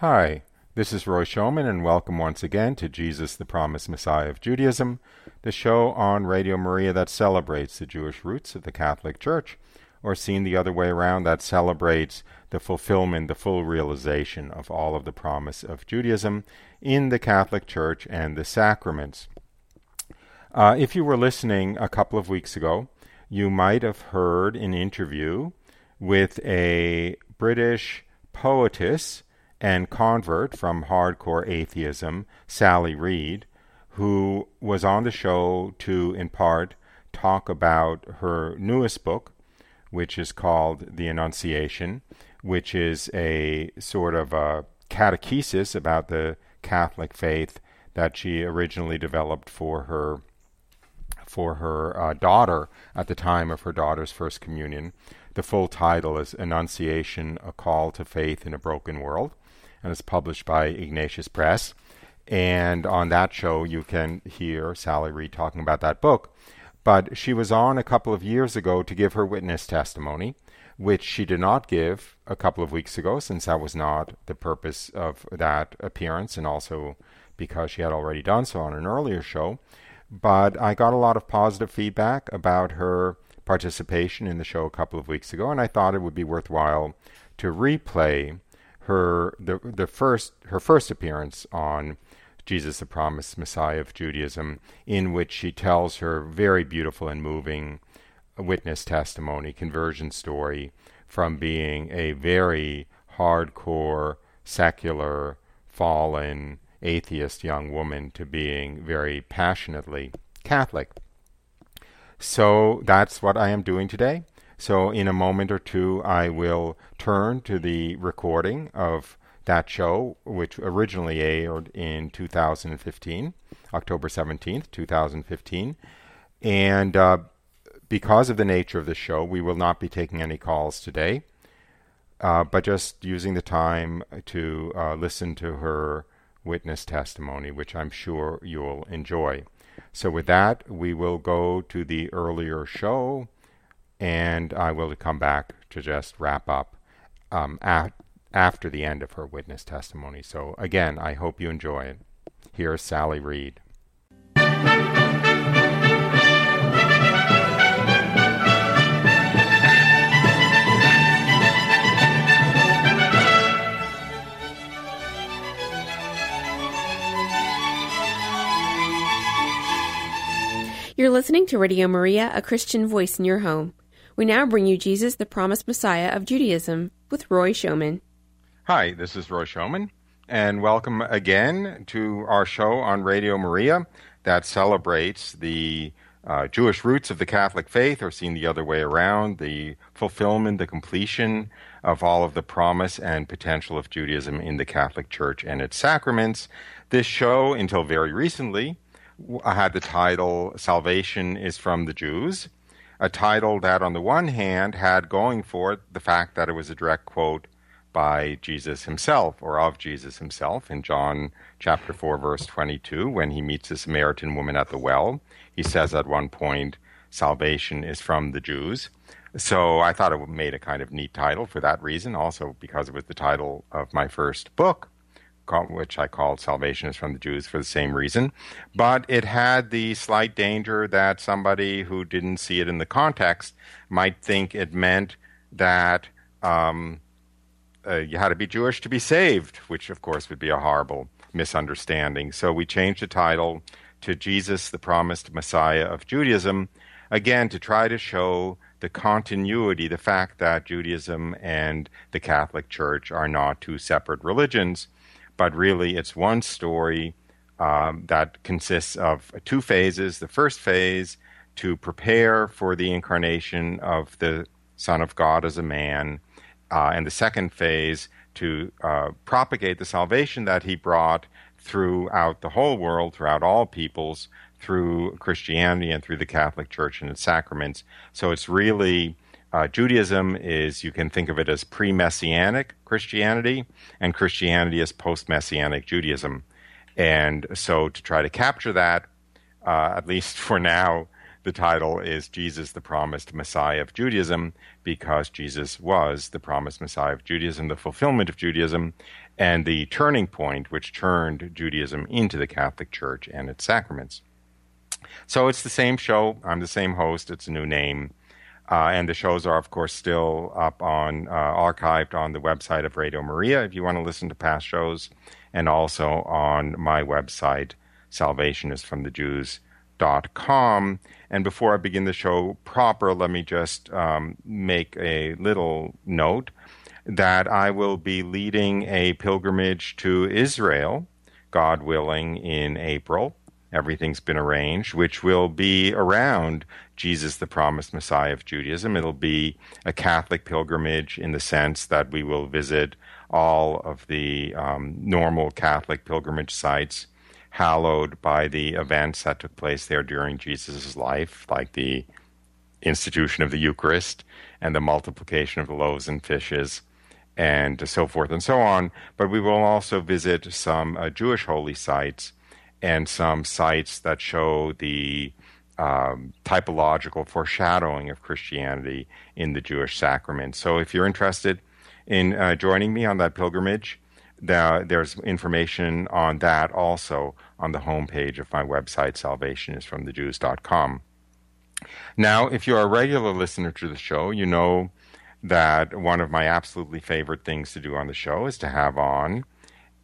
Hi, this is Roy Schoeman, and welcome once again to Jesus, the Promised Messiah of Judaism, the show on Radio Maria that celebrates the Jewish roots of the Catholic Church, or seen the other way around, that celebrates the fulfillment, the full realization of all of the promise of Judaism in the Catholic Church and the sacraments. Uh, if you were listening a couple of weeks ago, you might have heard an interview with a British poetess and convert from hardcore atheism, Sally Read, who was on the show to, in part, talk about her newest book, which is called The Annunciation, which is a sort of a catechesis about the Catholic faith that she originally developed for her for her uh, daughter at the time of her daughter's first communion. The full title is Annunciation: A Call to Faith in a Broken World and it's published by Ignatius Press. And on that show, you can hear Sally Read talking about that book. But she was on a couple of years ago to give her witness testimony, which she did not give a couple of weeks ago, since that was not the purpose of that appearance, and also because she had already done so on an earlier show. But I got a lot of positive feedback about her participation in the show a couple of weeks ago, and I thought it would be worthwhile to replay her the the first her first appearance on Jesus the Promised Messiah of Judaism, in which she tells her very beautiful and moving witness testimony, conversion story, from being a very hardcore, secular, fallen, atheist young woman to being very passionately Catholic. So that's what I am doing today. So, in a moment or two, I will turn to the recording of that show, which originally aired in 2015, October 17th, 2015. And uh, because of the nature of the show, we will not be taking any calls today, uh, but just using the time to uh, listen to her witness testimony, which I'm sure you'll enjoy. So, with that, we will go to the earlier show and I will come back to just wrap up um, at, after the end of her witness testimony. So, again, I hope you enjoy it. Here's Sally Read. You're listening to Radio Maria, a Christian voice in your home. We now bring you Jesus, the promised Messiah of Judaism, with Roy Schoeman. Hi, this is Roy Schoeman, and welcome again to our show on Radio Maria that celebrates the uh, Jewish roots of the Catholic faith, or seen the other way around, the fulfillment, the completion of all of the promise and potential of Judaism in the Catholic Church and its sacraments. This show, until very recently, had the title Salvation is from the Jews a title that, on the one hand, had going for it the fact that it was a direct quote by Jesus himself or of Jesus himself in John chapter 4 verse 22 when he meets the Samaritan woman at the well. He says at one point salvation is from the Jews. So I thought it made a kind of neat title for that reason also because it was the title of my first book which I called Salvation is from the Jews for the same reason. But it had the slight danger that somebody who didn't see it in the context might think it meant that um, uh, you had to be Jewish to be saved, which of course would be a horrible misunderstanding. So we changed the title to Jesus, the Promised Messiah of Judaism, again to try to show the continuity, the fact that Judaism and the Catholic Church are not two separate religions but really it's one story um, that consists of two phases. The first phase to prepare for the incarnation of the Son of God as a man, uh, and the second phase to uh, propagate the salvation that he brought throughout the whole world, throughout all peoples, through Christianity and through the Catholic Church and its sacraments. So it's really uh, Judaism is, you can think of it as pre messianic Christianity, and Christianity is post messianic Judaism. And so, to try to capture that, uh, at least for now, the title is Jesus, the Promised Messiah of Judaism, because Jesus was the promised Messiah of Judaism, the fulfillment of Judaism. and the turning point which turned Judaism into the Catholic Church and its sacraments. So it's the same show. I'm the same host. It's a new name. Uh, and the shows are, of course, still up on, uh, archived on the website of Radio Maria if you want to listen to past shows, and also on my website, salvationisfromthejews.com. And before I begin the show proper, let me just um, make a little note that I will be leading a pilgrimage to Israel, God willing, in April everything's been arranged, which will be around Jesus, the promised Messiah of Judaism. It'll be a Catholic pilgrimage in the sense that we will visit all of the um, normal Catholic pilgrimage sites hallowed by the events that took place there during Jesus' life, like the institution of the Eucharist and the multiplication of the loaves and fishes and so forth and so on. But we will also visit some uh, Jewish holy sites and some sites that show the um, typological foreshadowing of Christianity in the Jewish sacraments. So if you're interested in uh, joining me on that pilgrimage, the, there's information on that also on the homepage of my website, salvationisfromthejews.com. Now, if you're a regular listener to the show, you know that one of my absolutely favorite things to do on the show is to have on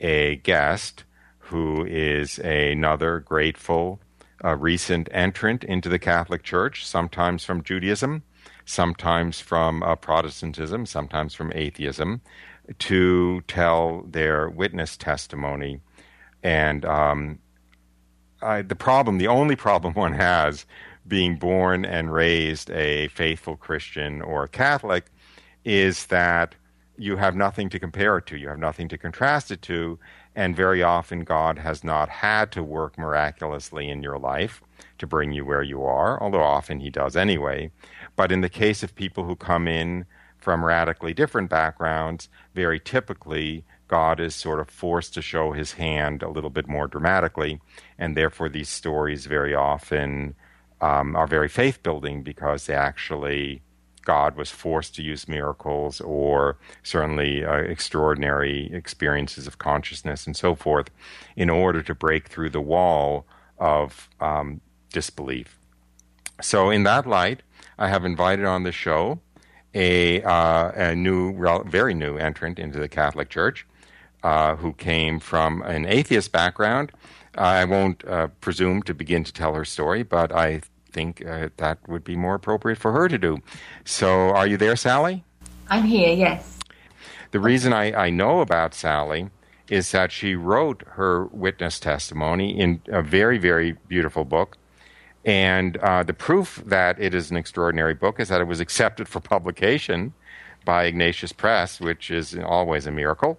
a guest who is another grateful uh, recent entrant into the Catholic Church, sometimes from Judaism, sometimes from uh, Protestantism, sometimes from atheism, to tell their witness testimony. And um, I, the problem, the only problem one has being born and raised a faithful Christian or Catholic, is that you have nothing to compare it to. You have nothing to contrast it to. And very often, God has not had to work miraculously in your life to bring you where you are, although often He does anyway. But in the case of people who come in from radically different backgrounds, very typically, God is sort of forced to show His hand a little bit more dramatically. And therefore, these stories very often um, are very faith building because they actually God was forced to use miracles or certainly uh, extraordinary experiences of consciousness and so forth in order to break through the wall of um, disbelief. So, in that light, I have invited on the show a, uh, a new, very new entrant into the Catholic Church uh, who came from an atheist background. I won't uh, presume to begin to tell her story, but I think uh, that would be more appropriate for her to do. So, are you there, Sally? I'm here, yes. The reason I, I know about Sally is that she wrote her witness testimony in a very, very beautiful book. And uh, the proof that it is an extraordinary book is that it was accepted for publication by Ignatius Press, which is always a miracle.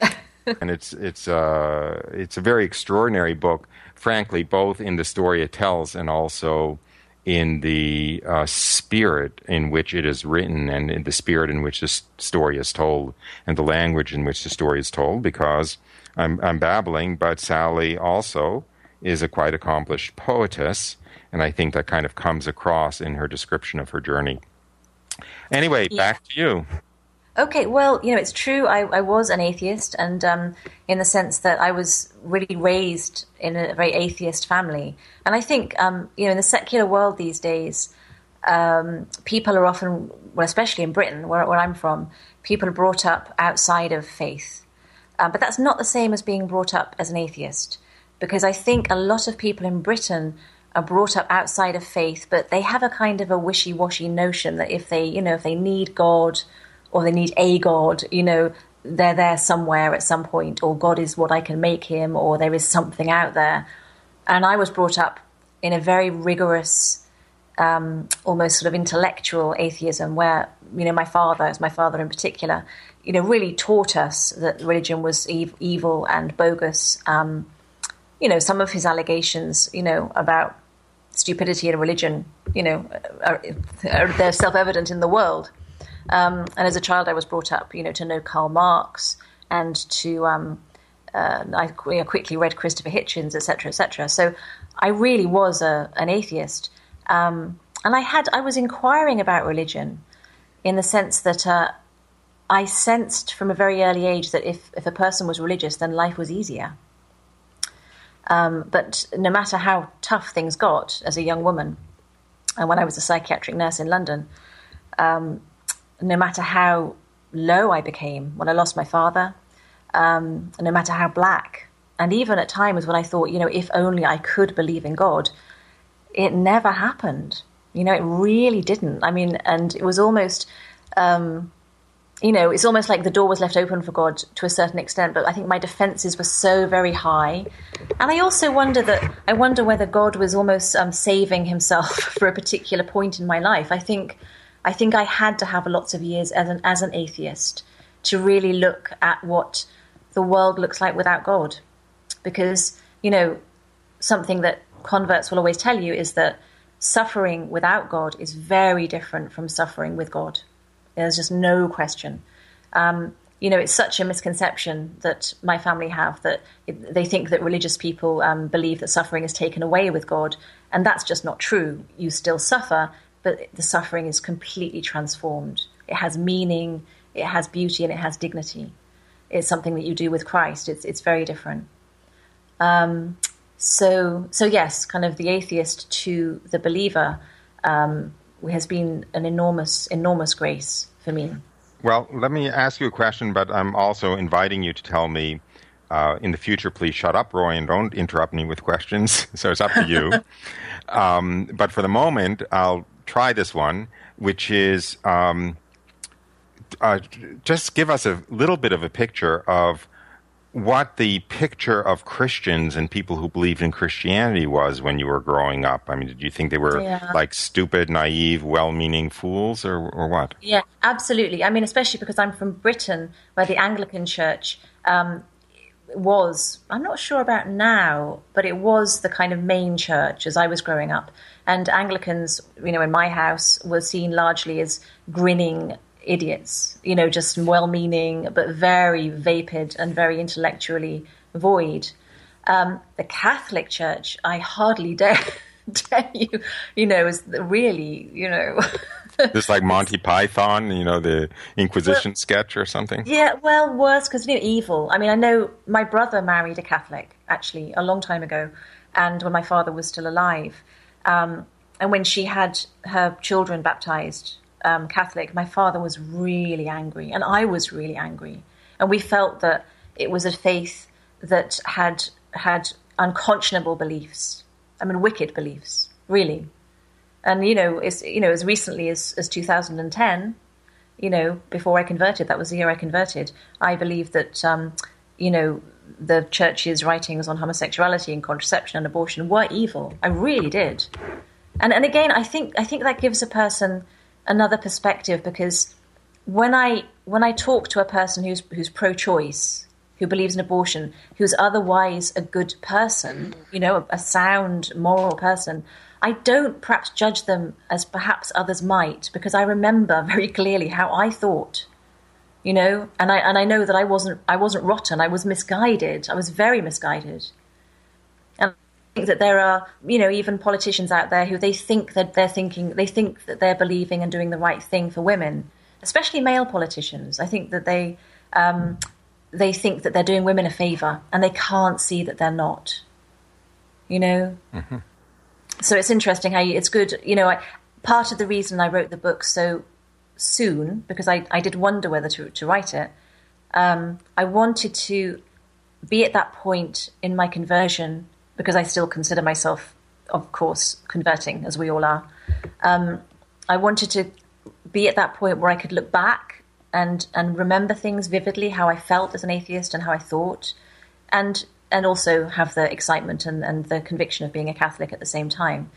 and it's it's uh, it's a very extraordinary book frankly, both in the story it tells and also in the uh, spirit in which it is written and in the spirit in which this story is told and the language in which the story is told because I'm, I'm babbling, but Sally also is a quite accomplished poetess, and I think that kind of comes across in her description of her journey. Anyway, yeah. back to you. Okay, well, you know, it's true. I, I was an atheist, and um, in the sense that I was really raised in a very atheist family. And I think, um, you know, in the secular world these days, um, people are often, well, especially in Britain, where, where, I'm from, people are brought up outside of faith. Um, but that's not the same as being brought up as an atheist, because I think a lot of people in Britain are brought up outside of faith, but they have a kind of a wishy-washy notion that if they, you know, if they need God or they need a God, you know, they're there somewhere at some point, or God is what I can make him, or there is something out there. And I was brought up in a very rigorous, um, almost sort of intellectual atheism, where you know my father, as my father in particular, you know, really taught us that religion was ev- evil and bogus. Um, you know, some of his allegations, you know, about stupidity in religion, you know, are, are, they're self-evident in the world. Um, and as a child, I was brought up, you know, to know Karl Marx and to um, uh, I you know, quickly read Christopher Hitchens, etc., etc. So I really was a, an atheist, um, and I had I was inquiring about religion in the sense that uh, I sensed from a very early age that if, if a person was religious, then life was easier. Um, but no matter how tough things got as a young woman, and when I was a psychiatric nurse in London, um, no matter how low I became when I lost my father, um, no matter how black, and even at times when I thought, you know, if only I could believe in God, it never happened. You know, it really didn't. I mean, and it was almost, um, you know, it's almost like the door was left open for God to a certain extent. But I think my defenses were so very high, and I also wonder that I wonder whether God was almost um, saving Himself for a particular point in my life. I think, I think I had to have lots of years as an as an atheist to really look at what the world looks like without God, because you know, something that converts will always tell you is that suffering without God is very different from suffering with God. There's just no question. Um, you know, it's such a misconception that my family have that they think that religious people um, believe that suffering is taken away with God, and that's just not true. You still suffer, but the suffering is completely transformed. It has meaning, it has beauty, and it has dignity. It's something that you do with Christ. It's it's very different. Um, so, so yes, kind of the atheist to the believer um, has been an enormous, enormous grace for me. Well, let me ask you a question, but I'm also inviting you to tell me uh, in the future, please shut up, Roy, and don't interrupt me with questions. so it's up to you. um, but for the moment, I'll try this one, which is um, uh, just give us a little bit of a picture of what the picture of Christians and people who believed in Christianity was when you were growing up. I mean, did you think they were yeah. like stupid, naive, well meaning fools or, or what? Yeah, absolutely. I mean, especially because I'm from Britain, where the Anglican Church um, was, I'm not sure about now, but it was the kind of main church as I was growing up. And Anglicans, you know, in my house, were seen largely as grinning idiots, you know, just well meaning, but very vapid and very intellectually void. Um, the Catholic Church, I hardly dare tell you, you know, is really, you know. this like Monty Python, you know, the Inquisition well, sketch or something? Yeah, well, worse because, you know, evil. I mean, I know my brother married a Catholic, actually, a long time ago, and when my father was still alive. Um, and when she had her children baptized, um, Catholic, my father was really angry, and I was really angry, and we felt that it was a faith that had had unconscionable beliefs. I mean, wicked beliefs, really. And you know, as you know, as recently as as 2010, you know, before I converted, that was the year I converted. I believed that, um, you know, the church's writings on homosexuality and contraception and abortion were evil. I really did. And and again, I think I think that gives a person another perspective because when I when I talk to a person who's who's pro-choice, who believes in abortion, who's otherwise a good person, you know, a, a sound moral person, I don't perhaps judge them as perhaps others might because I remember very clearly how I thought you know and i and i know that i wasn't i wasn't rotten i was misguided i was very misguided And I think that there are, you know, even politicians out there who they think that they're thinking, they think that they're believing and doing the right thing for women, especially male politicians. I think that they, um, they think that they're doing women a favor and they can't see that they're not. You know? Mm-hmm. So it's interesting how you, it's good, you know, I, part of the reason I wrote the book so soon, because I, I did wonder whether to, to write it, um, I wanted to be at that point in my conversion because I still consider myself, of course, converting, as we all are. Um, I wanted to be at that point where I could look back and and remember things vividly, how I felt as an atheist and how I thought, and and also have the excitement and, and the conviction of being a Catholic at the same time.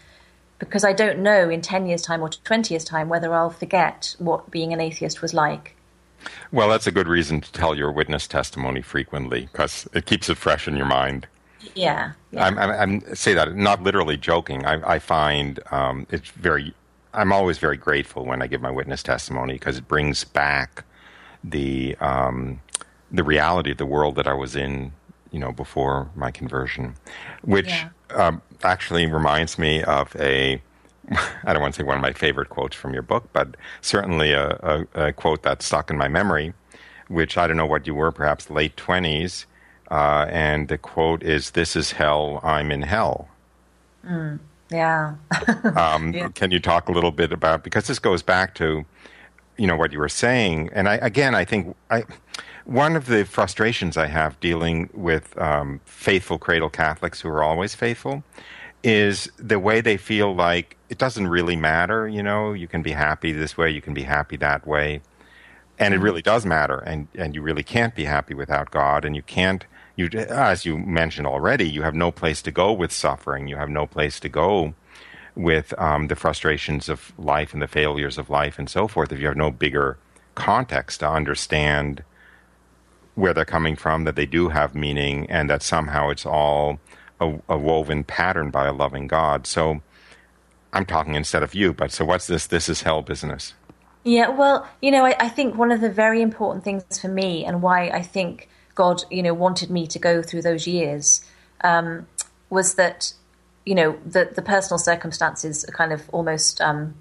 Because I don't know in 10 years' time or 20 years' time whether I'll forget what being an atheist was like. Well, that's a good reason to tell your witness testimony frequently because it keeps it fresh in your mind. Yeah. yeah. I'm, I'm, I'm, say that not literally joking. I, I find um, it's very. I'm always very grateful when I give my witness testimony because it brings back the um, the reality of the world that I was in, you know, before my conversion, which yeah. um, actually reminds me of a. I don't want to say one of my favorite quotes from your book, but certainly a, a, a quote that stuck in my memory. which I don't know what you were, perhaps late 20s. Uh, and the quote is, This is hell, I'm in hell. Mm, yeah. um, yeah. Can you talk a little bit about, because this goes back to, you know, what you were saying. And I, again, I think I, one of the frustrations I have dealing with um, faithful cradle Catholics who are always faithful is the way they feel like it doesn't really matter. You know, you can be happy this way, you can be happy that way, and it really does matter. And and you really can't be happy without God, and you can't. You, as you mentioned already, you have no place to go with suffering. You have no place to go with um, the frustrations of life and the failures of life and so forth. If you have no bigger context to understand where they're coming from, that they do have meaning, and that somehow it's all a, a woven pattern by a loving God. So I'm talking instead of you, but so what's this? This is hell business. Yeah, well, you know, I, I, think one of the very important things for me and why I think God, you know, wanted me to go through those years um, was that, you know, the, the personal circumstances are kind of almost um,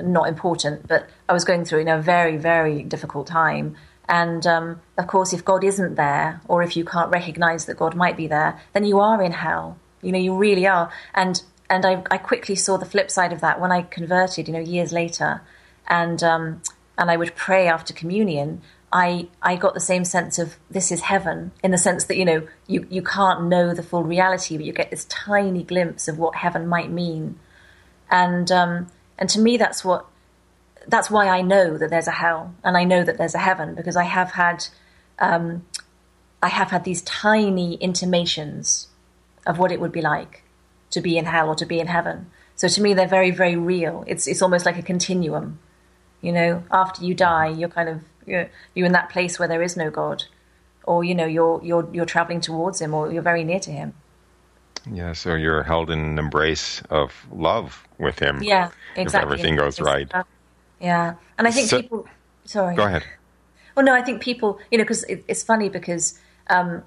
not important, but I was going through, you know, a very, very difficult time. And um, of course, if God isn't there, or if you can't recognize that God might be there, then you are in hell. You know, you really are. And and I, I quickly saw the flip side of that when I converted. You know, years later, and um, and I would pray after communion. I I got the same sense of this is heaven in the sense that you know you you can't know the full reality, but you get this tiny glimpse of what heaven might mean. And um, and to me, that's what that's why I know that there's a hell and I know that there's a heaven because I have had um, I have had these tiny intimations of what it would be like to be in hell or to be in heaven. So to me, they're very very real. It's it's almost like a continuum. You know, after you die, you're kind of you're, you're in that place where there is no God, or you know you're you're you're traveling towards Him, or you're very near to Him. Yeah, so you're held in an embrace of love with Him. Yeah, exactly. If everything goes right. Yeah, and I think so, people. Sorry. Go ahead. Well, no, I think people. You know, because it, it's funny because um,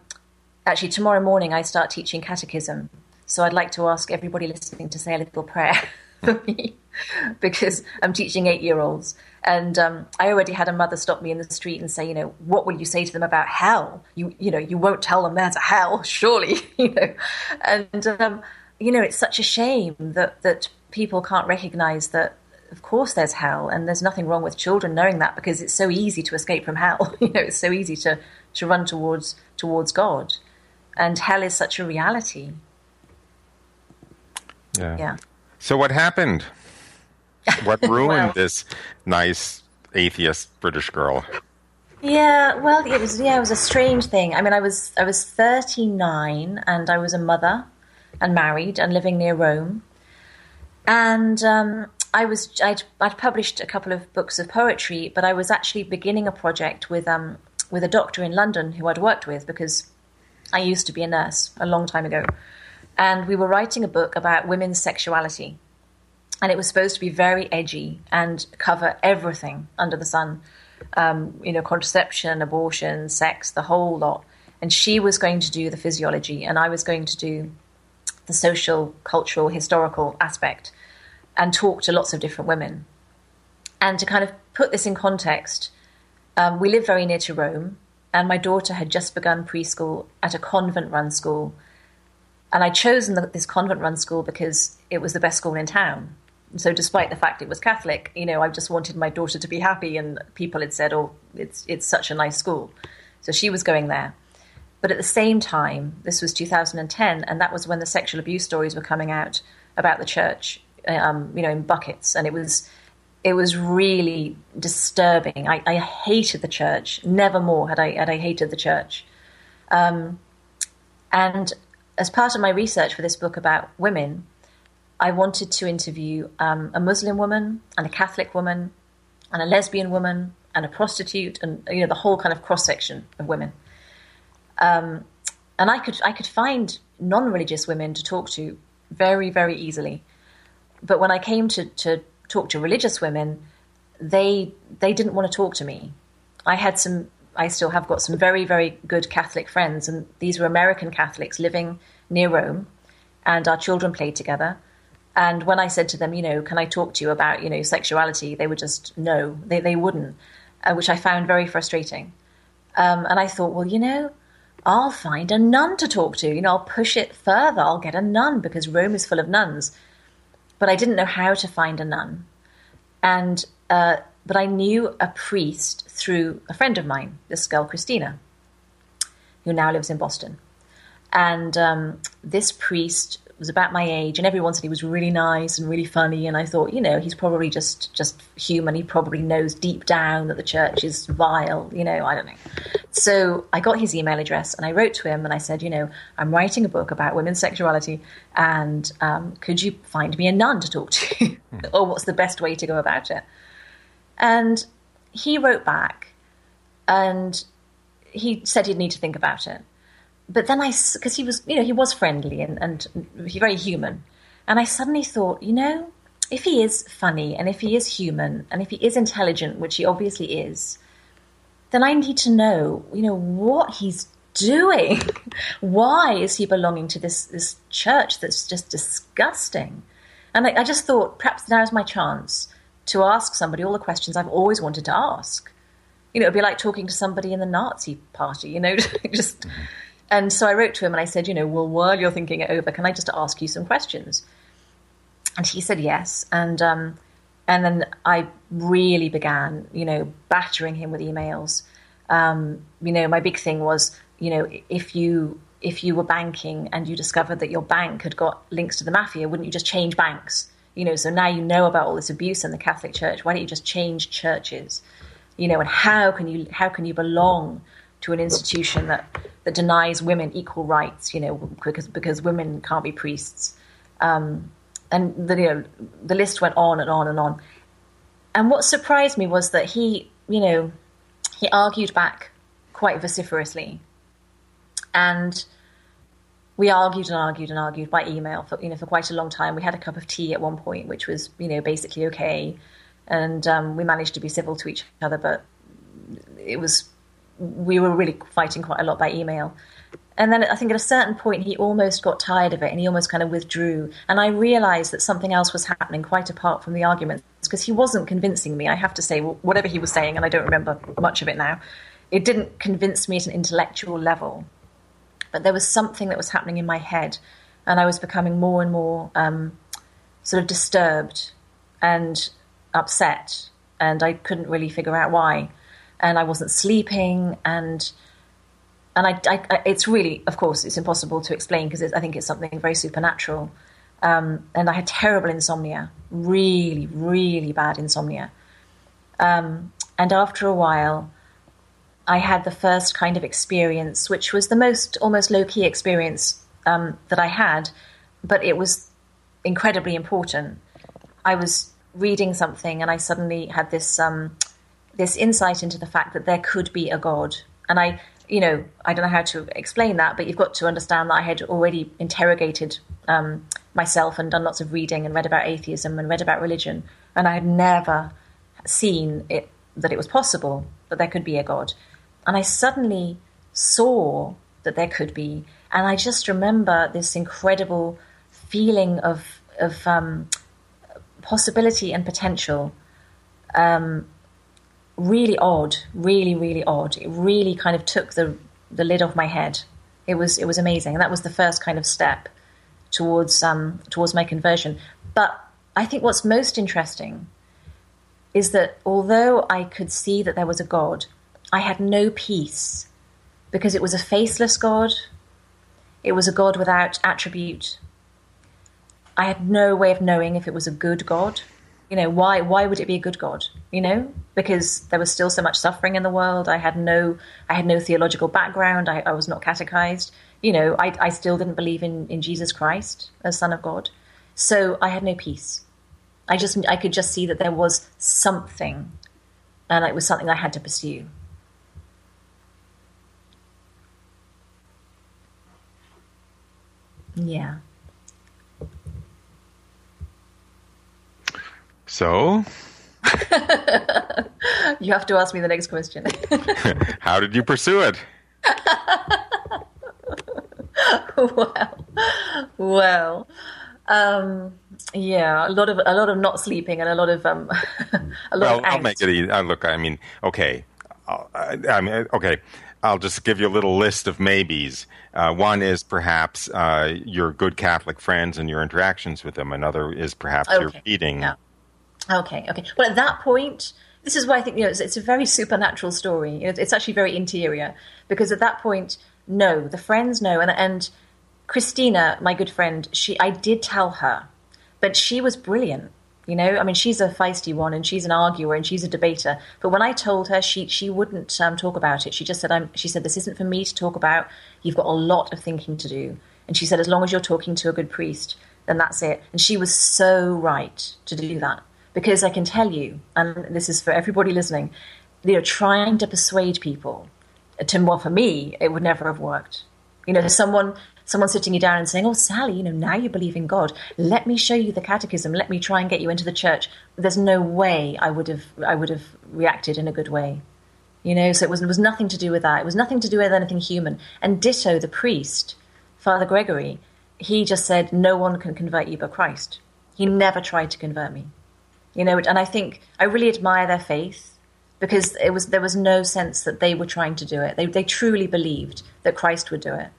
actually tomorrow morning I start teaching catechism, so I'd like to ask everybody listening to say a little prayer for me because I'm teaching eight-year-olds, and um, I already had a mother stop me in the street and say, you know, what will you say to them about hell? You, you know, you won't tell them there's a hell, surely, you know, and um, you know, it's such a shame that that people can't recognise that of course there's hell and there's nothing wrong with children knowing that because it's so easy to escape from hell. You know it's so easy to to run towards towards god. And hell is such a reality. Yeah. Yeah. So what happened? What ruined well, this nice atheist british girl? Yeah well it was yeah it was a strange thing. I mean i was i was 39 and i was a mother and married and living near rome. And um, I was I'd, I'd, published a couple of books of poetry, but I was actually beginning a project with um, with a doctor in London who I'd worked with because I used to be a nurse a long time ago, and we were writing a book about women's sexuality, and it was supposed to be very edgy and cover everything under the sun, um, you know, contraception, abortion, sex, the whole lot. And she was going to do the physiology, and I was going to do the social, cultural, historical aspect and talk to lots of different women. And to kind of put this in context, um, we live very near to Rome, and my daughter had just begun preschool at a convent run school. And I'd chosen the, this convent run school because it was the best school in town. So, despite the fact it was Catholic, you know, I just wanted my daughter to be happy, and people had said, "Oh, it's it's such a nice school," so she was going there. But at the same time, this was 2010, and that was when the sexual abuse stories were coming out about the church um, you know, in buckets, and it was it was really disturbing. I, I hated the church. Never more had I had I hated the church. Um, and as part of my research for this book about women, I wanted to interview um, a Muslim woman and a Catholic woman and a lesbian woman and a prostitute and you know the whole kind of cross section of women. Um, and I could I could find non-religious women to talk to very very easily but when I came to, to talk to religious women, they they didn't want to talk to me. I had some. I still have got some very very good Catholic friends, and these were American Catholics living near Rome, and our children played together. And when I said to them, you know, can I talk to you about you know sexuality, they would just no, they they wouldn't, uh, which I found very frustrating. Um, and I thought, well, you know, I'll find a nun to talk to. You know, I'll push it further. I'll get a nun because Rome is full of nuns. But I didn't know how to find a nun. And, uh, but I knew a priest through a friend of mine, this girl, Christina, who now lives in Boston. And um, this priest was about my age, and everyone said he was really nice and really funny. And I thought, you know, he's probably just just human. He probably knows deep down that the church is vile. You know, I don't know. So I got his email address and I wrote to him and I said, you know, I'm writing a book about women's sexuality, and um, could you find me a nun to talk to, or what's the best way to go about it? And he wrote back, and he said he'd need to think about it but then I, because he was, you know, he was friendly and, and very human. And I suddenly thought, you know, if he is funny and if he is human and if he is intelligent, which he obviously is, then I need to know, you know, what he's doing. Why is he belonging to this, this church that's just disgusting? And I, I just thought, perhaps now is my chance to ask somebody all the questions I've always wanted to ask. You know, it'd be like talking to somebody in the Nazi party, you know, just. Mm-hmm and so I wrote to him and I said, you know, well, while you're thinking it over, can I just ask you some questions? And he said yes. And um, and then I really began, you know, battering him with emails. Um, you know, my big thing was, you know, if you if you were banking and you discovered that your bank had got links to the mafia, wouldn't you just change banks? You know, so now you know about all this abuse in the Catholic Church. Why don't you just change churches? You know, and how can you how can you belong to an institution that, that denies women equal rights, you know, because, because women can't be priests. Um, and the, you know, the list went on and on and on. And what surprised me was that he, you know, he argued back quite vociferously. And we argued and argued and argued by email for you know for quite a long time. We had a cup of tea at one point, which was you know basically okay, and um, we managed to be civil to each other. But it was we were really fighting quite a lot by email. And then I think at a certain point he almost got tired of it and he almost kind of withdrew. And I realized that something else was happening quite apart from the arguments because he wasn't convincing me. I have to say, whatever he was saying, and I don't remember much of it now, it didn't convince me at an intellectual level. But there was something that was happening in my head, and I was becoming more and more um, sort of disturbed and upset, and I couldn't really figure out why and I wasn't sleeping and and I, I, it's really, of course, it's impossible to explain because I think it's something very supernatural. Um, and I had terrible insomnia, really, really bad insomnia. Um, and after a while, I had the first kind of experience, which was the most almost low key experience um, that I had, but it was incredibly important. I was reading something and I suddenly had this um, this insight into the fact that there could be a God. And I, you know, I don't know how to explain that, but you've got to understand that I had already interrogated um, myself and done lots of reading and read about atheism and read about religion, and I had never seen it that it was possible that there could be a God. And I suddenly saw that there could be, and I just remember this incredible feeling of of um, possibility and potential. Um, really odd, really, really odd. It really kind of took the the lid off my head. It was it was amazing, and that was the first kind of step towards um, towards my conversion. But I think what's most interesting is that although I could see that there was a God, I had no peace because it was a faceless God. It was a God without attribute. I had no way of knowing if it was a good God you know why why would it be a good god you know? Because there was still so much suffering in the world. I had no i had no theological background. I, I was not catechized. You know I, I still didn't believe in, in jesus christ as son of god. So i had no peace. I just i could just see that there was something and it was something i had to pursue. Yeah So? you have to ask me the next question. How did you pursue it? well, well, um, yeah, a lot of a lot of not sleeping and a lot of um, a lot well, of I'll make it easy. Uh, look, I mean, okay, uh, I mean, okay. I'll just give you a little list of maybes. Uh, one is perhaps uh, your good Catholic friends and your interactions with them. Another is perhaps Okay. your feeding. Yeah. Okay, okay. Well, at that point, this is why I think you know it's, it's a very supernatural story. It- It's actually very interior because at that point, no, the friends know, and and Christina, my good friend, she I did tell her, but she was brilliant. You know, I mean, she's a feisty one, and she's an arguer, and she's a debater. But when I told her, she she wouldn't um, talk about it. She just said, "I'm." She said, "This isn't for me to talk about. You've got a lot of thinking to do." And she said, "As long as you're talking to a good priest, then that's it." And she was so right to do that because I can tell you, and this is for everybody listening, you know, trying to persuade people to well, for me, it would never have worked. You know, someone someone sitting you down and saying, "Oh, Sally, you know, now you believe in God. Let me show you the catechism. Let me try and get you into the church." There's no way I would have I would have reacted in a good way. You know, so it was it was nothing to do with that. It was nothing to do with anything human. And ditto the priest, Father Gregory, he just said, "No one can convert you but Christ." He never tried to convert me. You know, and I think I really admire their faith because it was there was no sense that they were trying to do it. They they truly believed that Christ would do it.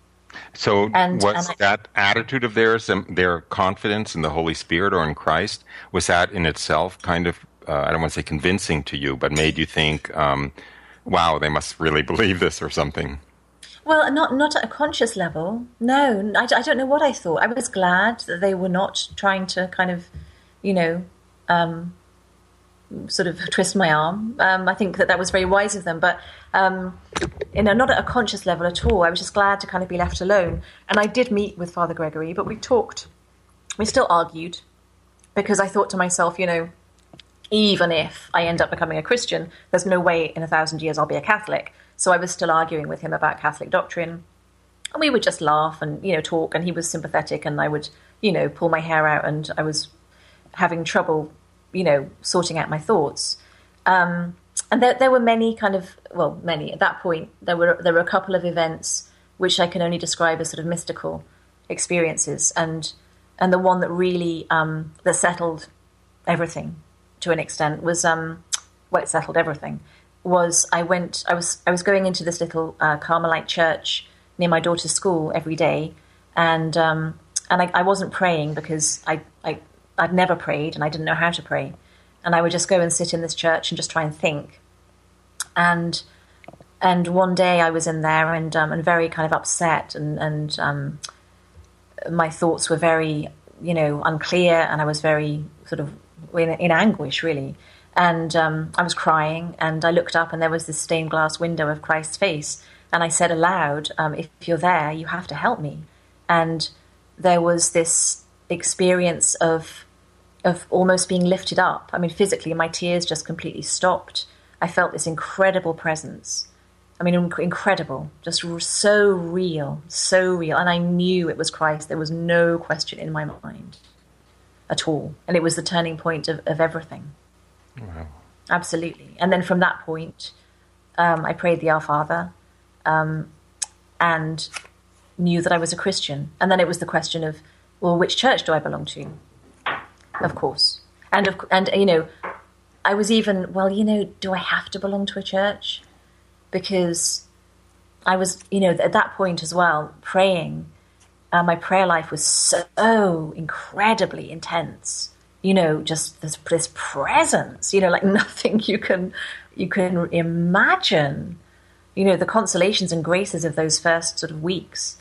So And- was and I- that attitude of theirs, um, their confidence in the Holy Spirit or in Christ, was that in itself kind of, uh, I don't want to say convincing to you, but made you think, um, wow, they must really believe this or something? Well, not not at a conscious level. No, I, I don't know what I thought. I was glad that they were not trying to kind of, you know, um, sort of twist my arm. Um, I think that that was very wise of them, but um, you know, not at a conscious level at all. I was just glad to kind of be left alone. And I did meet with Father Gregory, but we talked. We still argued because I thought to myself, you know, even if I end up becoming a Christian, there's no way in a thousand years I'll be a Catholic. So I was still arguing with him about Catholic doctrine. And we would just laugh and, you know, talk, and he was sympathetic, and I would, you know, pull my hair out, and I was having trouble, you know, sorting out my thoughts. Um, and there, there were many kind of, well, many at that point. There were there were a couple of events which I can only describe as sort of mystical experiences, and and the one that really um, that settled everything to an extent was um, well, it settled everything. Was I went I was I was going into this little uh, Carmelite church near my daughter's school every day, and um, and I, I wasn't praying because I, I I'd never prayed and I didn't know how to pray, and I would just go and sit in this church and just try and think, and and one day I was in there and um, and very kind of upset and and um, my thoughts were very you know unclear and I was very sort of in, in anguish really. And um, I was crying and I looked up and there was this stained glass window of Christ's face. And I said aloud um, if you're there you have to help me. And there was this experience of of almost being lifted up I mean physically my tears just completely stopped I felt this incredible presence I mean, inc- incredible, just r- so real, so real. And I knew it was Christ. There was no question in my mind at all. And it was the turning point of, of everything. Absolutely. And then from that point, um, I prayed the Our Father um, and knew that I was a Christian. And then it was the question of, well, which church do I belong to? Of course. And, of, and you know, I was even, well, you know, do I have to belong to a church? because I was, you know, at that point as well, praying. Uh, my prayer life was so incredibly intense. You know, just this this presence. You know, like nothing you can you can imagine. You know, the consolations and graces of those first sort of weeks.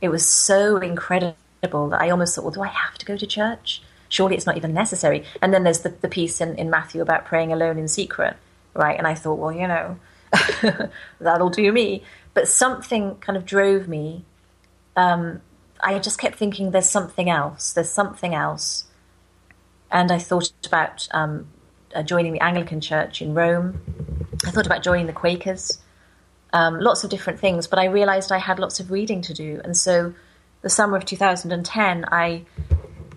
It was so incredible that I almost thought, well, do I have to go to church? Surely it's not even necessary. And then there's the, the piece in, in Matthew about praying alone in secret, right? And I thought, well, you know, that'll do me. But something kind of drove me. Um, I just kept thinking, there's something else. There's something else. And I thought about um, uh, joining the Anglican Church in Rome. I thought about joining the Quakers. Um, lots of different things, but I realized I had lots of reading to do. And so, the summer of 2010, I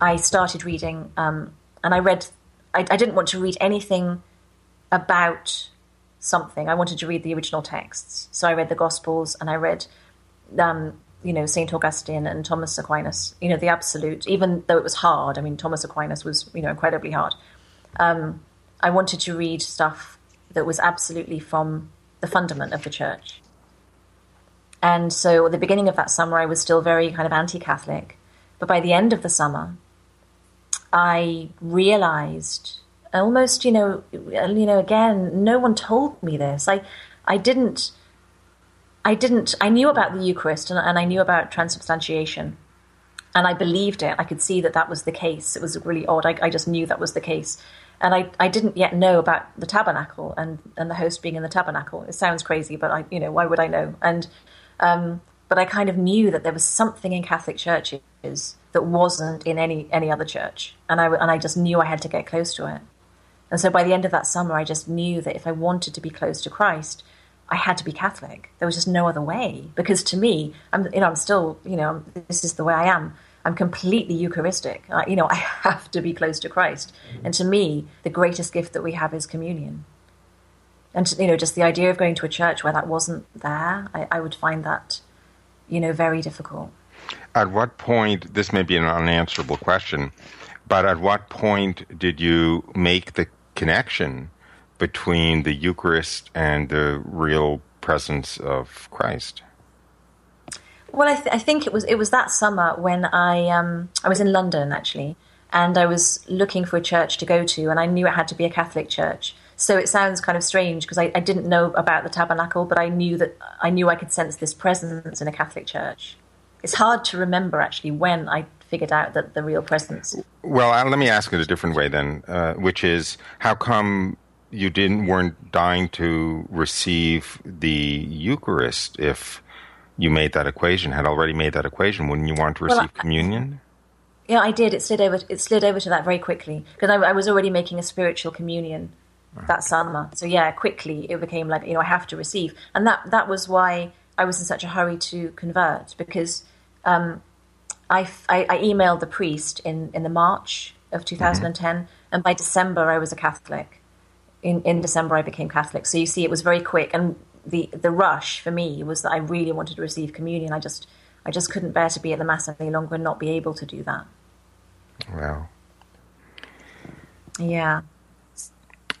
I started reading, um, and I read. I, I didn't want to read anything about something. I wanted to read the original texts. So I read the Gospels and I read, um, you know, St. Augustine and Thomas Aquinas, you know, the absolute, even though it was hard. I mean, Thomas Aquinas was, you know, incredibly hard. Um, I wanted to read stuff that was absolutely from the fundament of the church. And so at the beginning of that summer, I was still very kind of anti Catholic. But by the end of the summer, I realized almost, you know, you know, again, no one told me this. I, I didn't, I didn't, I knew about the Eucharist and, and I knew about transubstantiation and I believed it. I could see that that was the case. It was really odd. I, I just knew that was the case. And I, I didn't yet know about the tabernacle and, and the host being in the tabernacle. It sounds crazy, but I, you know, why would I know? And, um, but I kind of knew that there was something in Catholic churches that wasn't in any, any other church. And I, and I just knew I had to get close to it. And so by the end of that summer, I just knew that if I wanted to be close to Christ, I had to be Catholic. There was just no other way because to me, I'm you know I'm still you know this is the way I am. I'm completely Eucharistic. I, you know I have to be close to Christ, and to me, the greatest gift that we have is communion. And you know, just the idea of going to a church where that wasn't there, I, I would find that you know very difficult. At what point? This may be an unanswerable question, but at what point did you make the connection between the Eucharist and the real presence of Christ? Well, I, th- I think it was it was that summer when I um, I was in London actually, and I was looking for a church to go to, and I knew it had to be a Catholic church. So it sounds kind of strange because I, I didn't know about the tabernacle, but I knew that I knew I could sense this presence in a Catholic church. It's hard to remember actually when I figured out that the real presence. Well, let me ask it a different way then, uh, which is how come you didn't weren't dying to receive the Eucharist if you made that equation had already made that equation wouldn't you want to receive well, I, communion yeah i did it slid over it slid over to that very quickly because I, I, was already making a spiritual communion that summer so yeah quickly it became like you know i have to receive and that that was why i was in such a hurry to convert because um, I, I, I, emailed the priest in, in the march of 2010 mm-hmm. and by december i was a catholic in, in December I became Catholic. So you see, it was very quick, and the the rush for me was that I really wanted to receive communion. I just I just couldn't bear to be at the mass any longer and not be able to do that. Wow. Yeah.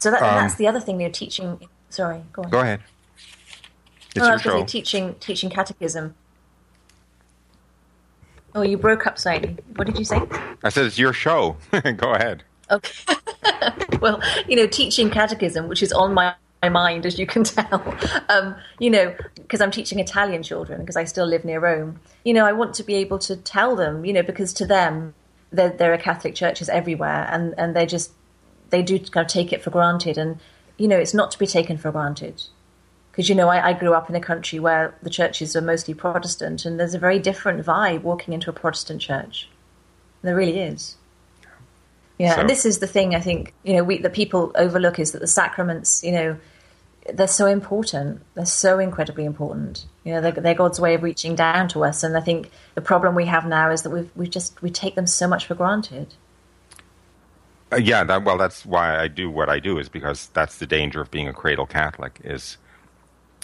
So that, um, that's the other thing they're teaching. Sorry, go on. Go ahead. It's oh, your show. teaching teaching catechism. Oh, you broke up slightly. What did you say? I said it's your show. go ahead. Okay. well, you know, teaching catechism, which is on my my mind, as you can tell. Um, you know, because I'm teaching Italian children, because I still live near Rome. You know, I want to be able to tell them, you know, because to them, there, there are Catholic churches everywhere, and, and they're just they do kind of take it for granted, and you know, it's not to be taken for granted. Because you know, I, I grew up in a country where the churches are mostly Protestant, and there's a very different vibe walking into a Protestant church. There really is. Yeah, so. and this is the thing I think you know we the people overlook is that the sacraments, you know, they're so important. They're so incredibly important. You know, they're, they're, God's way of reaching down to us. And I think the problem we have now is that we've we just we take them so much for granted. Uh, yeah, that, well, that's why I do what I do is because that's the danger of being a cradle Catholic is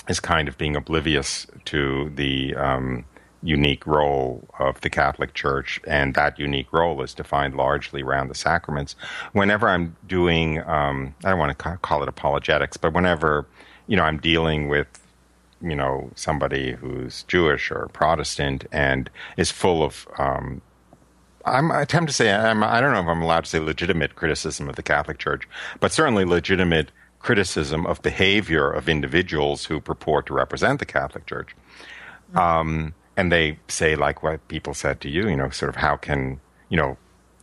is kind of being oblivious to the um, unique role of the Catholic Church, and that unique role is defined largely around the sacraments. Whenever I'm doing, um, I don't want to call it apologetics, but whenever you know I'm dealing with you know somebody who's Jewish or Protestant and is full of um, I'm, I attempt to say I'm, I don't know if I'm allowed to say legitimate criticism of the Catholic Church, but certainly legitimate criticism of behavior of individuals who purport to represent the Catholic Church. Mm-hmm. Um, and they say like what people said to you, you know, sort of how can you know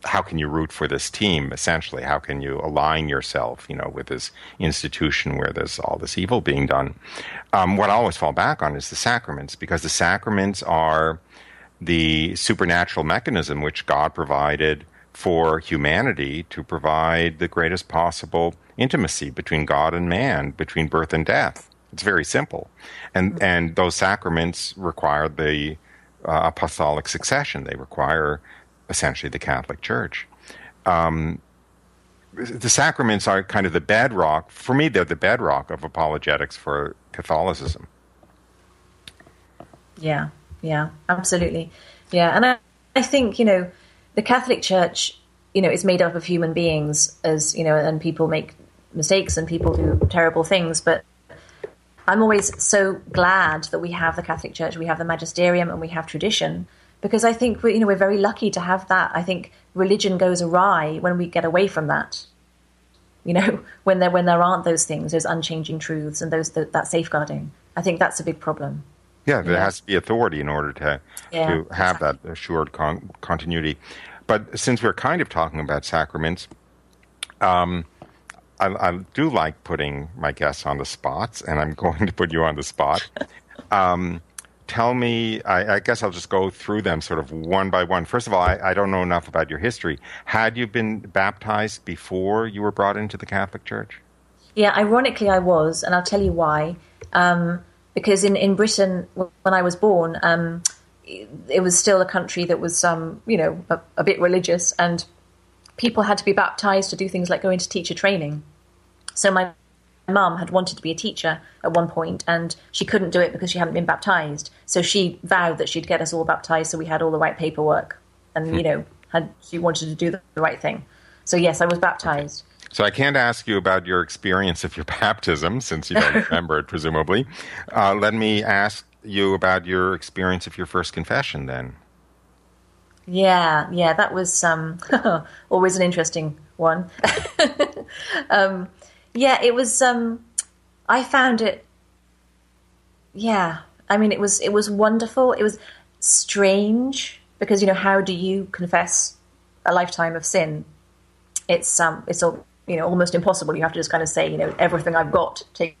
how can you root for this team essentially how can you align yourself you know with this institution where there's all this evil being done um, what i always fall back on is the sacraments because the sacraments are the supernatural mechanism which god provided for humanity to provide the greatest possible intimacy between god and man between birth and death it's very simple, and mm-hmm. and those sacraments require the uh, apostolic succession. They require essentially the Catholic Church. Um, the sacraments are kind of the bedrock. For me, they're the bedrock of apologetics for Catholicism. Yeah, yeah, absolutely. Yeah, and I, I think you know the Catholic Church, you know, is made up of human beings, as you know, and people make mistakes and people do terrible things, but I'm always so glad that we have the Catholic Church, we have the magisterium, and we have tradition, because I think we, you know we're very lucky to have that. I think religion goes awry when we get away from that. You know, when there when there aren't those things, those unchanging truths, and those the, that safeguarding. I think that's a big problem. Yeah, there has to be authority in order to yeah, to have exactly. that assured con- continuity. But since we're kind of talking about sacraments, um, I, I, do like putting my guests on the spots, and I'm going to put you on the spot. Um, tell me, I, I, guess I'll just go through them sort of one by one. First of all, I, I, don't know enough about your history. Had you been baptized before you were brought into the Catholic Church? Yeah, ironically, I was, and I'll tell you why. Um, because in, in Britain, when I was born, um, it was still a country that was, um, you know, a, a, bit religious, and people had to be baptized to do things like go into teacher training. So my mum had wanted to be a teacher at one point, and she couldn't do it because she hadn't been baptized. So she vowed that she'd get us all baptized, so we had all the right paperwork, and you hmm. know, had she wanted to do the right thing. So yes, I was baptized. Okay. So I can't ask you about your experience of your baptism since you don't remember it, presumably. Uh, let me ask you about your experience of your first confession then. Yeah, yeah, that was um, always an interesting one. um, yeah, it was. Um, I found it. Yeah, I mean, it was it was wonderful. It was strange because you know how do you confess a lifetime of sin? It's um, it's all you know almost impossible. You have to just kind of say, you know, everything I've got, take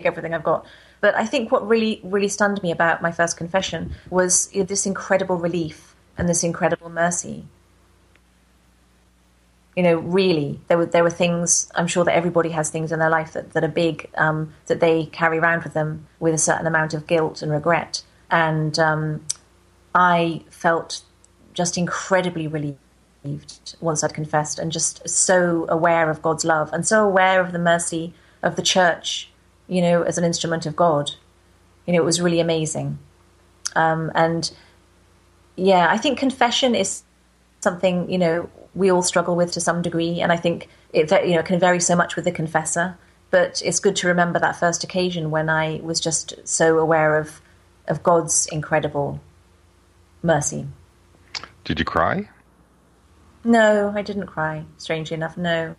everything I've got. But I think what really, really stunned me about my first confession was you know, this incredible relief and this incredible mercy. You know, really, there were there were things. I'm sure that everybody has things in their life that, that are big um, that they carry around with them with a certain amount of guilt and regret. And um, I felt just incredibly relieved once I'd confessed, and just so aware of God's love and so aware of the mercy of the church you know, as an instrument of God. You know, it was really amazing. Um, and yeah, I think confession is something, you know, we all struggle with to some degree. And I think it, you know, can vary so much with the confessor. But it's good to remember that first occasion when I was just so aware of, of God's incredible mercy. Did you cry? No, I didn't cry, strangely enough. No.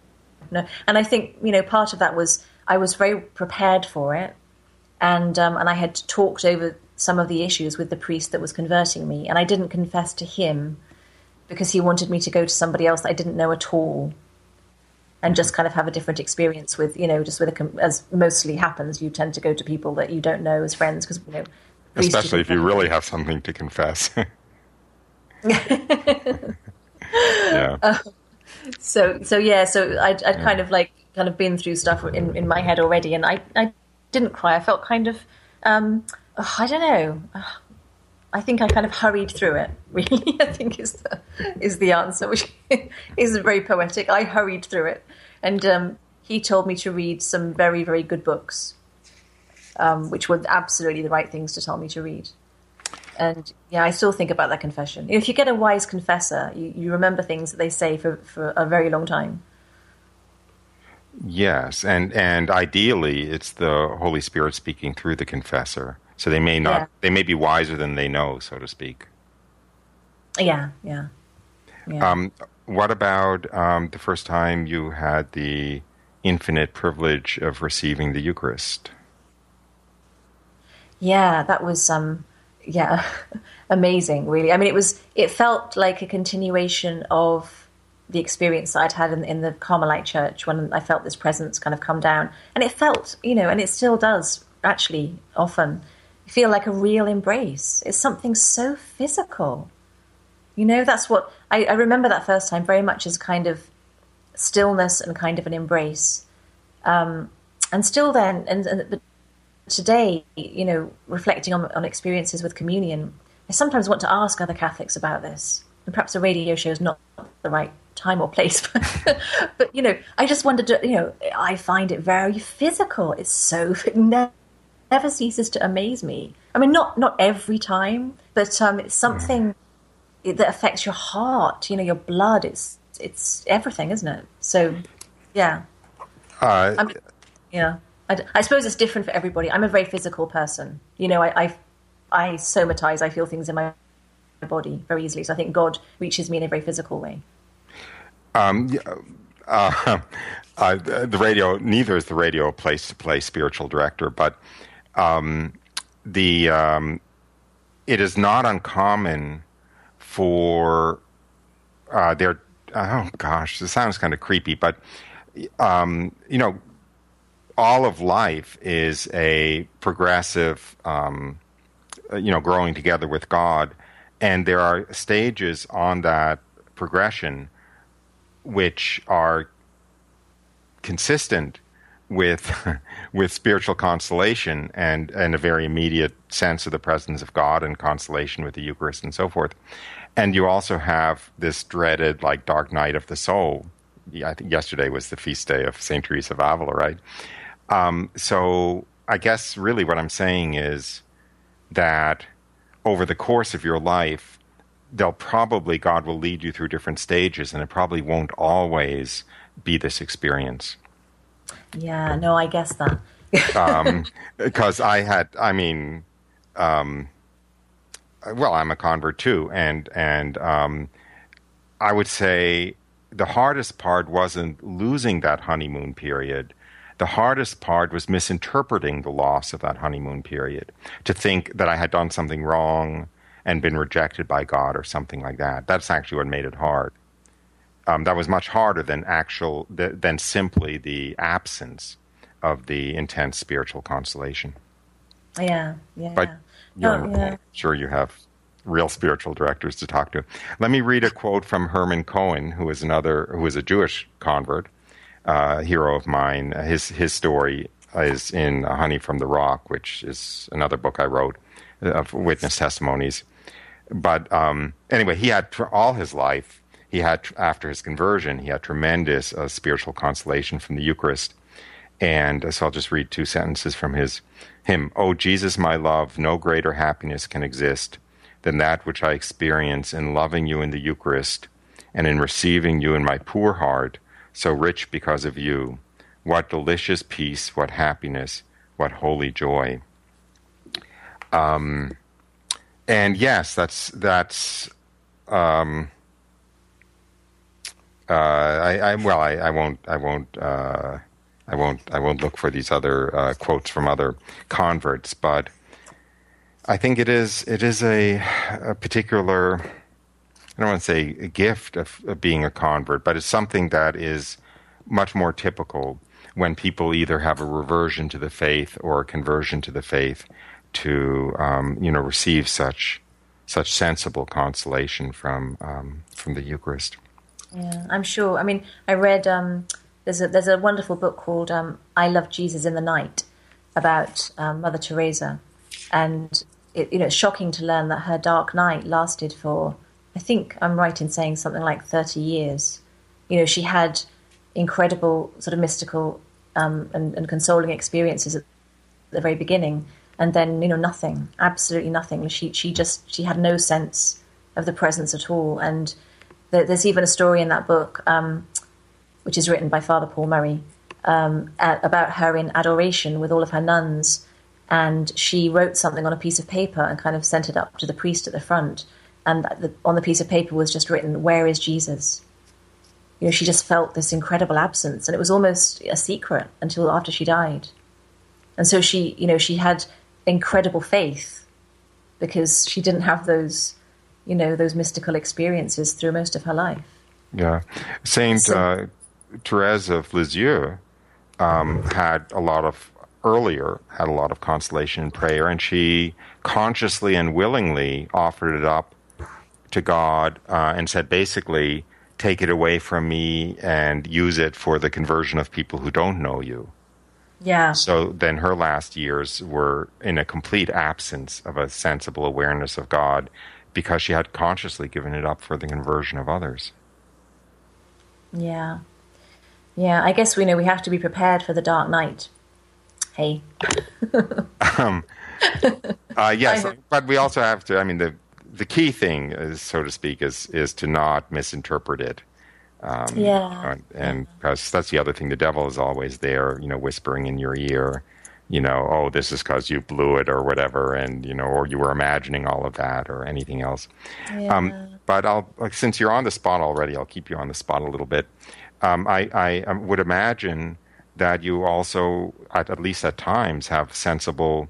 No. And I think, you know, part of that was I was very prepared for it, and um, and I had talked over some of the issues with the priest that was converting me, and I didn't confess to him because he wanted me to go to somebody else that I didn't know at all, and just kind of have a different experience with you know just with a as mostly happens, you tend to go to people that you don't know as friends because you know. Especially if you really have something to confess. yeah. Uh, so so yeah, so I I kind of like kind of been through stuff in, in my head already, and I, I didn't cry. I felt kind of, um, oh, I don't know. I think I kind of hurried through it. Really, I think is the is the answer, which is very poetic. I hurried through it, and um, he told me to read some very very good books, um, which were absolutely the right things to tell me to read. And yeah, I still think about that confession. if you get a wise confessor, you, you remember things that they say for, for a very long time. Yes, and and ideally, it's the Holy Spirit speaking through the confessor. So they may not, yeah. they may be wiser than they know, so to speak. Yeah, yeah. yeah. Um, what about um, the first time you had the infinite privilege of receiving the Eucharist? Yeah, that was um, yeah, amazing. Really, I mean, it was. It felt like a continuation of the experience I'd had in, in, the Carmelite church when I felt this presence kind of come down. And it felt, you know, and it still does actually often feel like a real embrace. It's something so physical. You know, that's what I, I remember that first time very much as kind of stillness and kind of an embrace. Um, and still then, and, and today, you know, reflecting on, on experiences with communion, I sometimes want to ask other Catholics about this. And perhaps a radio show is not the right time or place. But, you know, I just to, you know, I find it very physical. It's so it never, never ceases to amaze me. I mean, not not every time, but um, it's something that affects your heart. You know, your blood. It's it's everything, isn't it? So, yeah. Uh, yeah. I, I, suppose it's different for everybody. I'm a very physical person. You know, I, I, I somatize. I feel things in my body very easily. So I think God reaches me in a very physical way. Um, uh, uh, the radio, neither is the radio a place to play spiritual director, but um, the um, it is not uncommon for uh, there. Oh gosh, this sounds kind of creepy, but um, you know, all of life is a progressive, um, you know, growing together with God, and there are stages on that progression which are consistent with with spiritual consolation and and a very immediate sense of the presence of God and consolation with the Eucharist and so forth. And you also have this dreaded like dark night of the soul. I think yesterday was the feast day of Saint Teresa of Avila, right? Um, so I guess really what I'm saying is that over the course of your life, they'll probably God will lead you through different stages, and it probably won't always be this experience. Yeah, no, I guess that. Because um, I had, I mean, um, well, I'm a convert too, and and um, I would say the hardest part wasn't losing that honeymoon period. The hardest part was misinterpreting the loss of that honeymoon period. To think that I had done something wrong and been rejected by God or something like that. That's actually what made it hard. Um, that was much harder than actual than simply the absence of the intense spiritual consolation. Yeah, yeah. But you're oh, yeah. sure you have real spiritual directors to talk to. Let me read a quote from Herman Cohen, who is another who is a Jewish convert, uh, hero of mine. His his story is in Honey from the Rock, which is another book I wrote of witness testimonies. But um, anyway, he had for all his life he had after his conversion he had tremendous uh, spiritual consolation from the Eucharist. And uh, so I'll just read two sentences from his hymn. Oh Jesus, my love, no greater happiness can exist than that which I experience in loving you in the Eucharist and in receiving you in my poor heart, so rich because of you. What delicious peace, what happiness, what holy joy. Um, and yes, that's that's um, uh, I, I, well, I, I, won't, I won't, uh, I won't, I won't look for these other uh, quotes from other converts, but I think it is, it is a, a particular, I don't want to say a gift of, of being a convert, but it's something that is much more typical when people either have a reversion to the faith or a conversion to the faith to, um, you know, receive such such sensible consolation from um, from the Eucharist. Yeah, I'm sure. I mean, I read um, there's a there's a wonderful book called um, "I Love Jesus in the Night" about um, Mother Teresa, and it, you know it's shocking to learn that her dark night lasted for I think I'm right in saying something like 30 years. You know, she had incredible sort of mystical um, and, and consoling experiences at the very beginning, and then you know nothing, absolutely nothing. She she just she had no sense of the presence at all, and there's even a story in that book, um, which is written by Father Paul Murray, um, about her in adoration with all of her nuns. And she wrote something on a piece of paper and kind of sent it up to the priest at the front. And the, on the piece of paper was just written, Where is Jesus? You know, she just felt this incredible absence. And it was almost a secret until after she died. And so she, you know, she had incredible faith because she didn't have those you know those mystical experiences through most of her life. Yeah, Saint so, uh, Therese of Lisieux um, had a lot of earlier had a lot of consolation in prayer, and she consciously and willingly offered it up to God uh, and said, basically, take it away from me and use it for the conversion of people who don't know you. Yeah. So then her last years were in a complete absence of a sensible awareness of God because she had consciously given it up for the conversion of others. Yeah. Yeah, I guess we know we have to be prepared for the dark night. Hey. um, uh, yes, but we also have to. I mean, the the key thing is, so to speak, is is to not misinterpret it. Um, yeah. And because that's the other thing, the devil is always there, you know, whispering in your ear, you know, oh, this is because you blew it or whatever, and you know, or you were imagining all of that or anything else. Yeah. Um, but I'll, like, since you're on the spot already, I'll keep you on the spot a little bit. Um, I, I um, would imagine that you also, at, at least at times, have sensible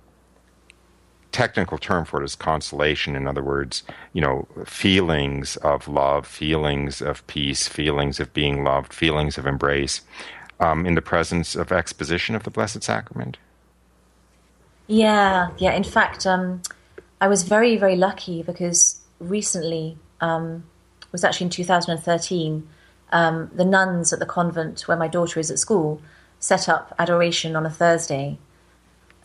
technical term for it is consolation. In other words, you know, feelings of love, feelings of peace, feelings of being loved, feelings of embrace um, in the presence of exposition of the Blessed Sacrament. Yeah, yeah. In fact, um, I was very, very lucky because recently, um, was actually in 2013, um, the nuns at the convent where my daughter is at school set up adoration on a Thursday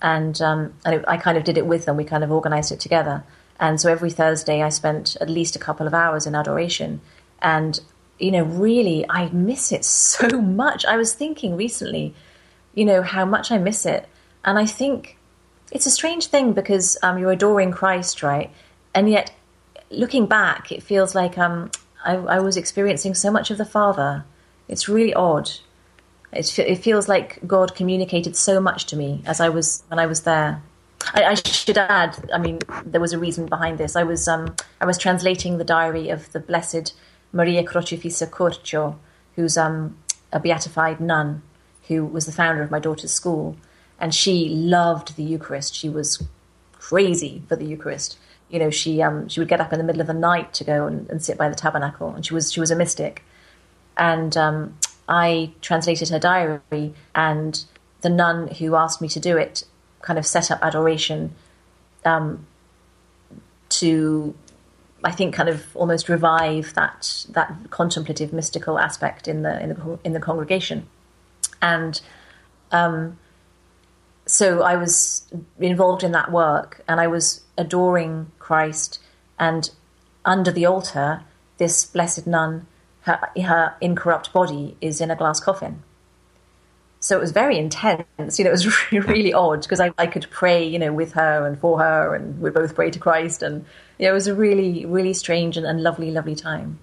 and, um, and I kind of did it with them. We kind of organized it together. And so every Thursday, I spent at least a couple of hours in adoration. And, you know, really, I miss it so much. I was thinking recently, you know, how much I miss it. And I think it's a strange thing because um, you're adoring Christ, right? And yet, looking back, it feels like um, I, I was experiencing so much of the Father. It's really odd. It, it feels like God communicated so much to me as I was when I was there. I, I, should add, I mean, there was a reason behind this. I was um, I was translating the diary of the Blessed Maria Crocifissa Curcio, who's um, a beatified nun who was the founder of my daughter's school, and she loved the Eucharist. She was crazy for the Eucharist. You know, she um, she would get up in the middle of the night to go and, and sit by the tabernacle, and she was she was a mystic. And um, I translated her diary, and the nun who asked me to do it kind of set up adoration um, to, I think, kind of almost revive that that contemplative, mystical aspect in the in the in the congregation, and um, so I was involved in that work, and I was adoring Christ, and under the altar, this blessed nun her, her incorrupt body is in a glass coffin. So it was very intense. You know, it was really, really odd because I, I could pray, you know, with her and for her, and we both pray to Christ. And you know, it was a really, really strange and, and lovely, lovely time.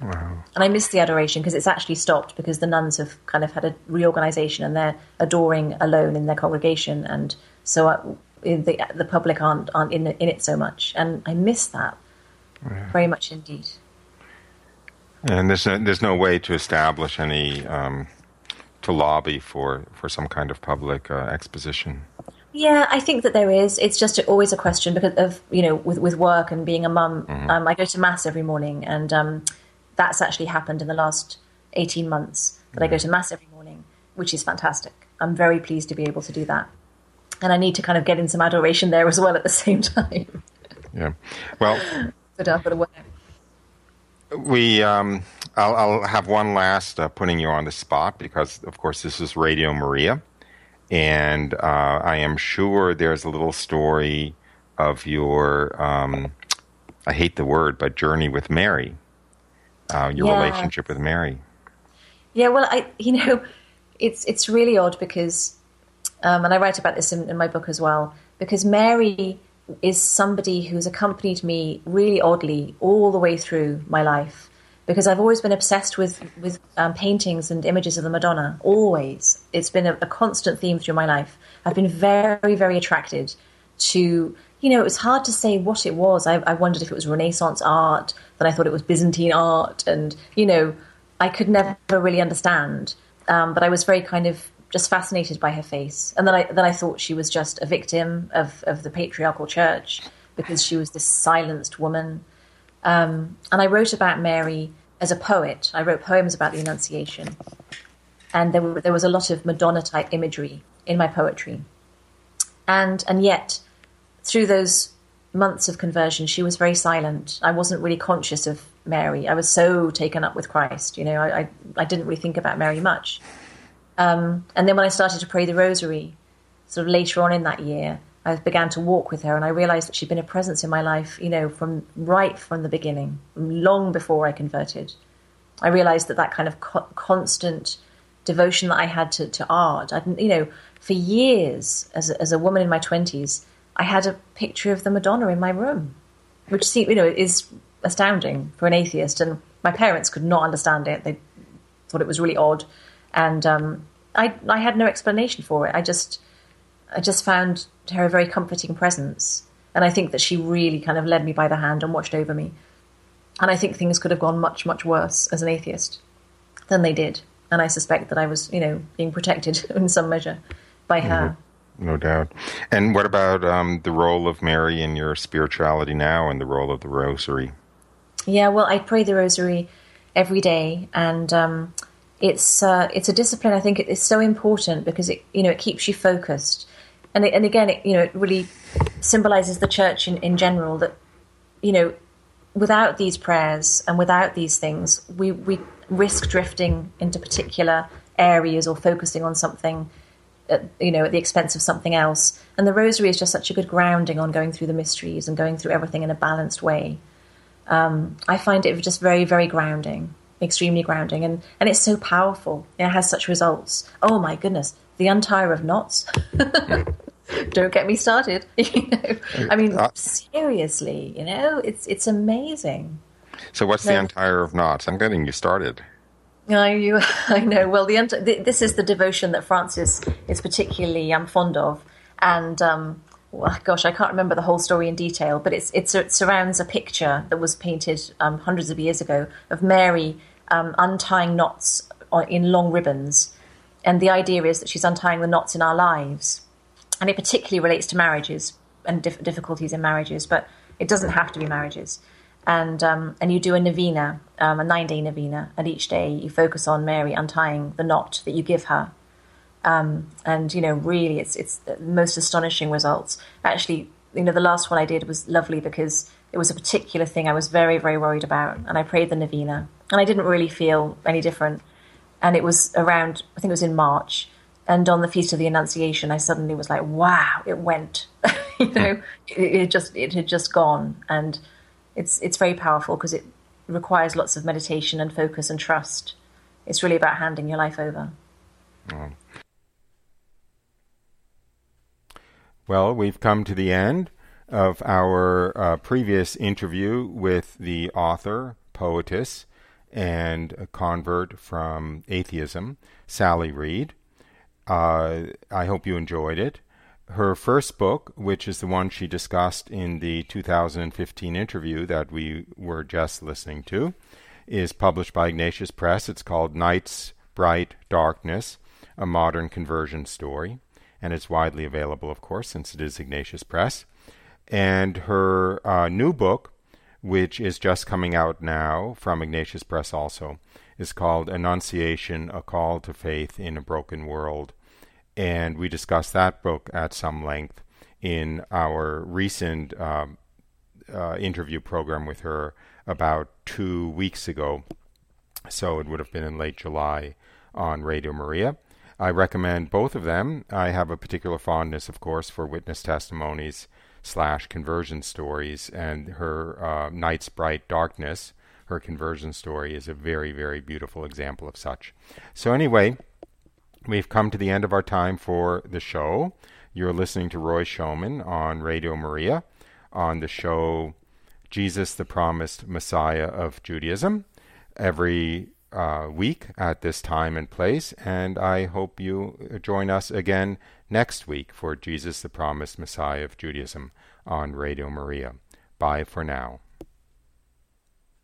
Wow. And I missed the adoration because it's actually stopped because the nuns have kind of had a reorganization and they're adoring alone in their congregation. And so I, uh, the, the public aren't, aren't in, in it so much. And I miss that yeah. very much indeed. And there's no, there's no way to establish any um, to lobby for for some kind of public uh, exposition. Yeah, I think that there is. It's just always a question because of you know with with work and being a mum. Mm-hmm. Um, I go to mass every morning, and um, that's actually happened in the last eighteen months. That mm-hmm. I go mm-hmm. to mass every morning, which is fantastic. I'm very pleased to be able to do that, and I need to kind of get in some adoration there as well at the same time. Yeah, well, but I've got to work we um, I'll, I'll, have one last uh, putting you on the spot because of course this is radio maria and uh, i am sure there's a little story of your um, i hate the word but journey with mary uh, your yeah. relationship with mary yeah well i you know it's it's really odd because um, and i write about this in, in my book as well because mary is somebody who's accompanied me really oddly all the way through my life because I've always been obsessed with with um, paintings and images of the Madonna. Always, it's been a, a, constant theme through my life. I've been very, very attracted to. You know, it was hard to say what it was. I, I wondered if it was Renaissance art. Then I thought it was Byzantine art, and you know, I could never really understand. Um, but I was very kind of just fascinated by her face. And then I then I thought she was just a victim of, of the patriarchal church because she was this silenced woman. Um, and I wrote about Mary as a poet. I wrote poems about the Annunciation, and there were, there was a lot of Madonna type imagery in my poetry. And and yet, through those months of conversion, she was very silent. I wasn't really conscious of Mary. I was so taken up with Christ. You know, I I, I didn't really think about Mary much. Um, and then when I started to pray the rosary, sort of later on in that year, I began to walk with her, and I realized that she'd been a presence in my life, you know, from right from the beginning, long before I converted. I realized that that kind of co- constant devotion that I had to, to art, I'd, you know, for years as a, as a woman in my twenties, I had a picture of the Madonna in my room, which you know is astounding for an atheist, and my parents could not understand it. They thought it was really odd, and um, I I had no explanation for it. I just I just found her a very comforting presence, and I think that she really kind of led me by the hand and watched over me. And I think things could have gone much much worse as an atheist than they did, and I suspect that I was you know being protected in some measure by her. Mm-hmm no doubt. And what about um, the role of Mary in your spirituality now and the role of the rosary? Yeah, well, I pray the rosary every day, and um, it's uh, it's a discipline. I think it's so important because it you know it keeps you focused, and it, and again, it you know it really symbolizes the church in, in general that you know without these prayers and without these things, we we risk drifting into particular areas or focusing on something at, you know, at the expense of something else. And the rosary is just such a good grounding on going through the mysteries and going through everything in a balanced way. Um, I find it just very, very grounding, extremely grounding, and, and it's so powerful. It has such results. Oh my goodness, the undoer of knots. Don't get me started. you know, I mean, uh, seriously, you know, it's it's amazing. So, what's the undoer of knots? I'm getting you started. I, you, I know. Well, the, this is the devotion that Francis is particularly um, fond of, and um, well, gosh, I can't remember the whole story in detail, but it's, it's it surrounds a picture that was painted um, hundreds of years ago of Mary um, untying knots in long ribbons, and the idea is that she's untying the knots in our lives, and it particularly relates to marriages and dif- difficulties in marriages, but it doesn't have to be marriages and um, and you do a novena, um, a nine day novena, and each day you focus on Mary untying the knot that you give her. Um, and you know, really, it's it's the most astonishing results. Actually, you know, the last one I did was lovely because it was a particular thing I was very very worried about, and I prayed the novena, and I didn't really feel any different. And it was around, I think it was in March, and on the feast of the Annunciation, I suddenly was like, wow, it went. you know, it, it just it had just gone, and it's it's very powerful because it requires lots of meditation and focus and trust. It's really about handing your life over. Well, we've come to the end of our uh, previous interview with the author, poetess, and a convert from atheism, Sally Read. Uh, I hope you enjoyed it her first book, which is the one she discussed in the 2015 interview that we were just listening to, is published by Ignatius Press. It's called Night's Bright Darkness, a modern conversion story, and it's widely available, of course, since it is Ignatius Press. And her uh, new book, which is just coming out now from Ignatius Press also, is called Annunciation A Call to Faith in a Broken World and we discussed that book at some length in our recent um, uh, interview program with her about two weeks ago. So it would have been in late July on Radio Maria. I recommend both of them. I have a particular fondness, of course, for witness testimonies slash conversion stories, and her uh, Night's Bright Darkness, her conversion story, is a very, very beautiful example of such. So, anyway, We've come to the end of our time for the show. You're listening to Roy Schoeman on Radio Maria on the show Jesus, the Promised Messiah of Judaism, every uh, week at this time and place. And I hope you join us again next week for Jesus, the Promised Messiah of Judaism on Radio Maria. Bye for now.